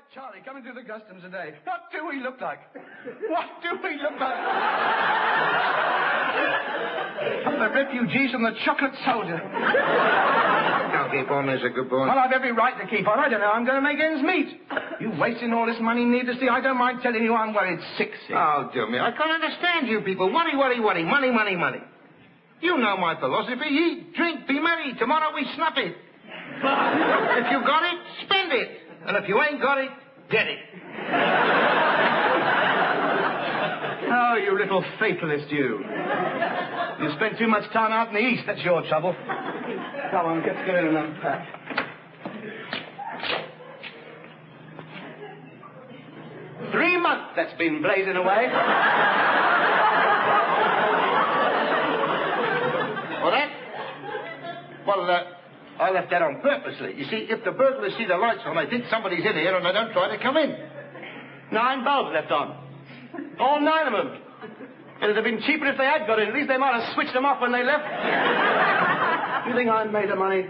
like Charlie coming through the customs today. What do we look like? What do we look like? the refugees and the chocolate soldier. Don't keep on, there's a good boy. Well, I've every right to keep on. I don't know. I'm going to make ends meet. You wasting all this money needlessly. I don't mind telling you I'm worried sick, sick. Oh, dear me. I can't understand you people. Worry, worry, worry. Money, money, money. You know my philosophy. Eat, drink, be merry. Tomorrow we snuff it. if you've got it, spend it. And if you ain't got it, get it. Oh, you little fatalist, you. You spend too much time out in the east. That's your trouble. Come on, let's get in and unpack. Three months that's been blazing away. Well, uh, I left that on purposely. You see, if the burglars see the lights on, they think somebody's in here and they don't try to come in. Nine bulbs left on. All nine of them. It'd have been cheaper if they had got in. At least they might have switched them off when they left. you think I made the money?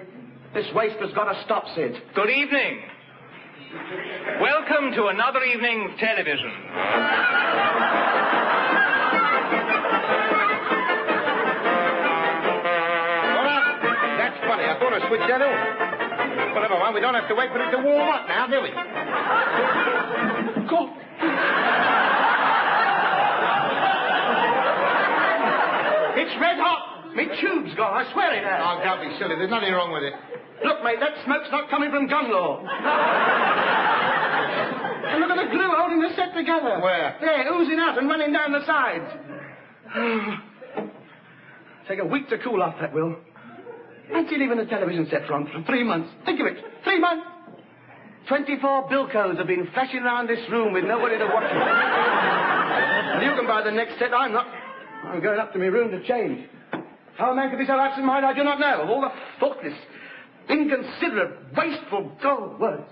This waste has got to stop, Sid. Good evening. Welcome to another evening of television. funny. I thought I switched that on. But never mind. We don't have to wait for it to warm up now, do we? Go. It's red hot. Me tube's gone. I swear it has. Oh, don't be silly. There's nothing wrong with it. Look, mate, that smoke's not coming from gun law. and look at the glue holding the set together. Where? There, oozing out and running down the sides. Take a week to cool off, that will. Fancy leaving the television set on for three months. Think of it. Three months. 24 bill codes have been flashing around this room with nobody to watch it. and you can buy the next set. I'm not. I'm going up to my room to change. How a man could be so absent-minded, I do not know. Of all the thoughtless, inconsiderate, wasteful, dull words.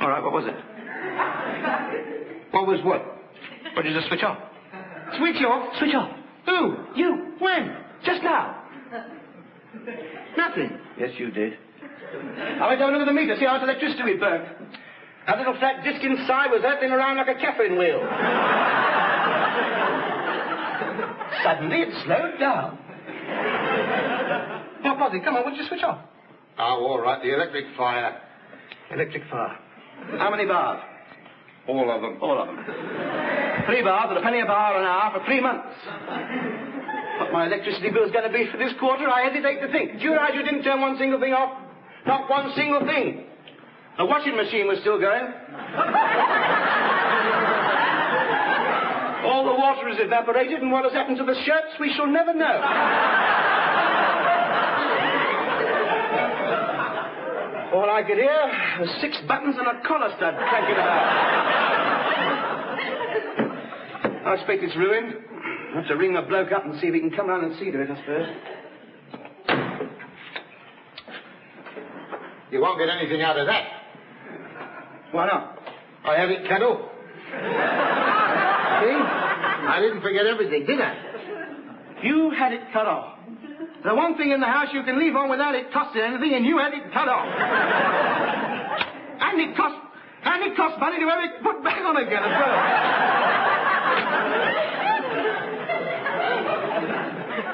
All right, what was it? What was what? What did you just switch off? Switch off? Switch off. Who? You. When? Just now. Nothing. Yes, you did. I went over to the meter, see how much electricity we burnt. That little flat disc inside was hurtling around like a Catherine wheel. Suddenly it slowed down. What was it? Come on, what did you switch off? Oh, all right. The electric fire. Electric fire. How many bars? All of them. All of them. Three bars at a penny a bar an hour for three months. What my electricity bill's going to be for this quarter, I hesitate to think. Do you realize you didn't turn one single thing off? Not one single thing. The washing machine was still going. All the water is evaporated, and what has happened to the shirts, we shall never know. All I could hear was six buttons and a collar stud clanking about. I expect it's ruined. I have to ring the bloke up and see if he can come round and see to it, I suppose. You won't get anything out of that. Why not? I have it cut off. See? I didn't forget everything, did I? You had it cut off. The one thing in the house you can leave on without it costing anything, and you had it cut off. and it cost, and it cost money to have it put back on again as well.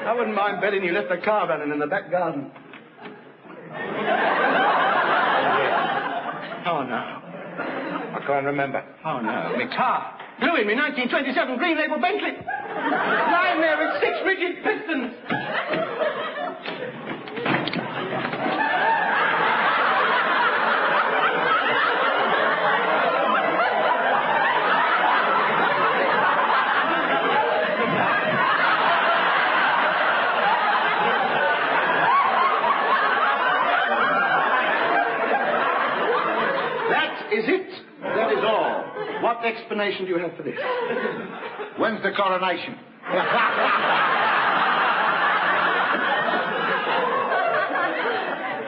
I wouldn't mind betting you left the car running in the back garden. Oh, no. I can't remember. Oh, no. My car. Blew in me 1927 green label Bentley. Lying there with six rigid pistons. Is it? That is all. What explanation do you have for this? When's the coronation?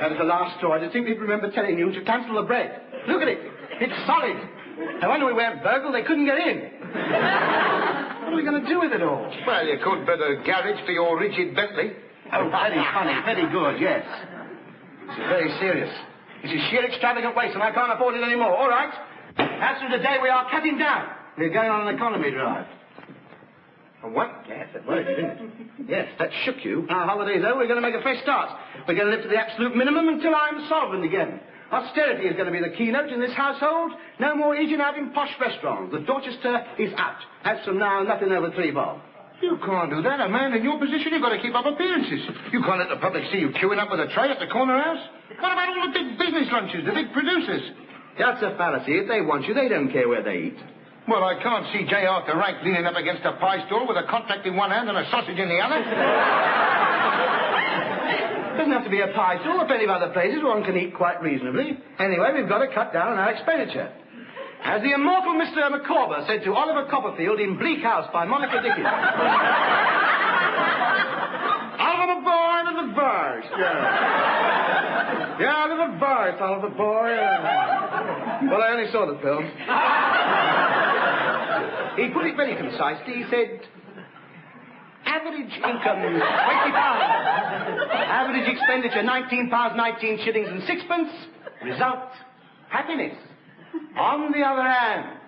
That is the last straw. I distinctly remember telling you to cancel the bread. Look at it. It's solid. No wonder we went burgled. They couldn't get in. What are we going to do with it all? Well, you could build a garage for your rigid Bentley. Oh, very funny. Very good, yes. Is very serious. This is sheer extravagant waste, and I can't afford it anymore. All right. As from today, we are cutting down. We're going on an economy drive. A what? Yes, that worried you, didn't it? Yes, that shook you. Our holiday's over. We're going to make a fresh start. We're going to live to the absolute minimum until I'm solvent again. Austerity is going to be the keynote in this household. No more eating out in posh restaurants. The Dorchester is out. As from now, nothing over three bob. You can't do that. A man in your position, you've got to keep up appearances. You can't let the public see you queuing up with a tray at the corner house. What about all the big business lunches, the big producers? That's a fallacy. If they want you, they don't care where they eat. Well, I can't see J. Arthur Rank leaning up against a pie stall with a contract in one hand and a sausage in the other. Doesn't have to be a pie stall or plenty of other places one can eat quite reasonably. Anyway, we've got to cut down on our expenditure. As the immortal Mr. Micawber said to Oliver Copperfield in Bleak House by Monica Dickens. Oliver boy, little verse. Yeah. Yeah, little verse, Oliver boy. Well, I only saw the film. He put it very concisely. He said, average income, 20 pounds. Average expenditure, 19 pounds, 19 shillings and sixpence. Result, happiness. On the other hand,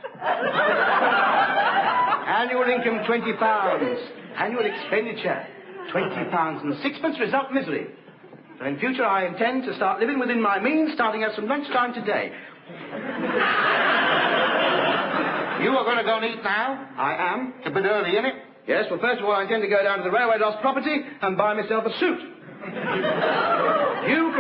annual income, 20 pounds. Annual expenditure, 20 pounds and sixpence. Result, misery. So in future, I intend to start living within my means, starting as from lunchtime today. You are going to go and eat now? I am. It's a bit early, isn't it? Yes, well, first of all, I intend to go down to the railway lost property and buy myself a suit.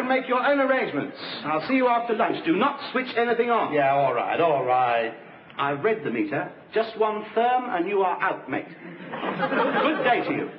Can make your own arrangements. I'll see you after lunch. Do not switch anything on. Yeah, all right, all right. I've read the meter. Just one firm and you are out, mate. Good day to you.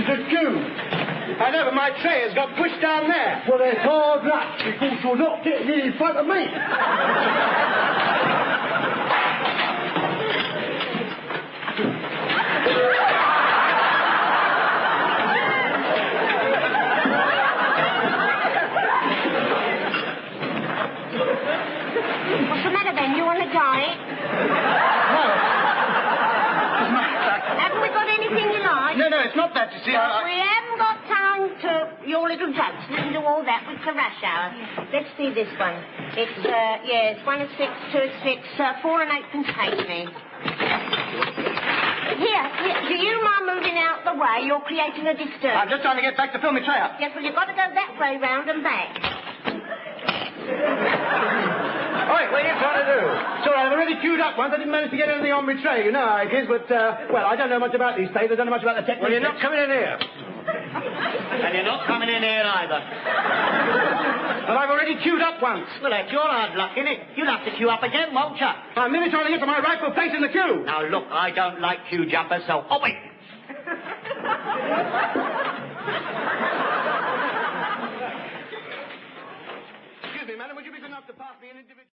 Is a queue. I know, but my tray has got pushed down there. Well, it's hard luck because you're not getting in in front of me. that, you see. Well, I, we haven't got time to your little jokes. We can do all that with the rush hour. Let's see this one. It's, uh, yeah, it's one and six, two and six, uh, four and eight pence halfpenny. Here, here, do you mind moving out the way? You're creating a disturbance. I'm just trying to get back to fill my tray up. Yes, well, you've got to go that way round and back. All right, what are you trying to do? Sorry, I've already queued up once. I didn't manage to get anything on my tray. You know how it is, but, uh, well, I don't know much about these plays. I don't know much about the technique. Well, you're not coming in here. And you're not coming in here either. But I've already queued up once. Well, that's your hard luck, innit? You'll have to queue up again, won't you? I'm merely trying to get to my rightful place in the queue. Now, look, I don't like queue jumpers, so... Oh, wait!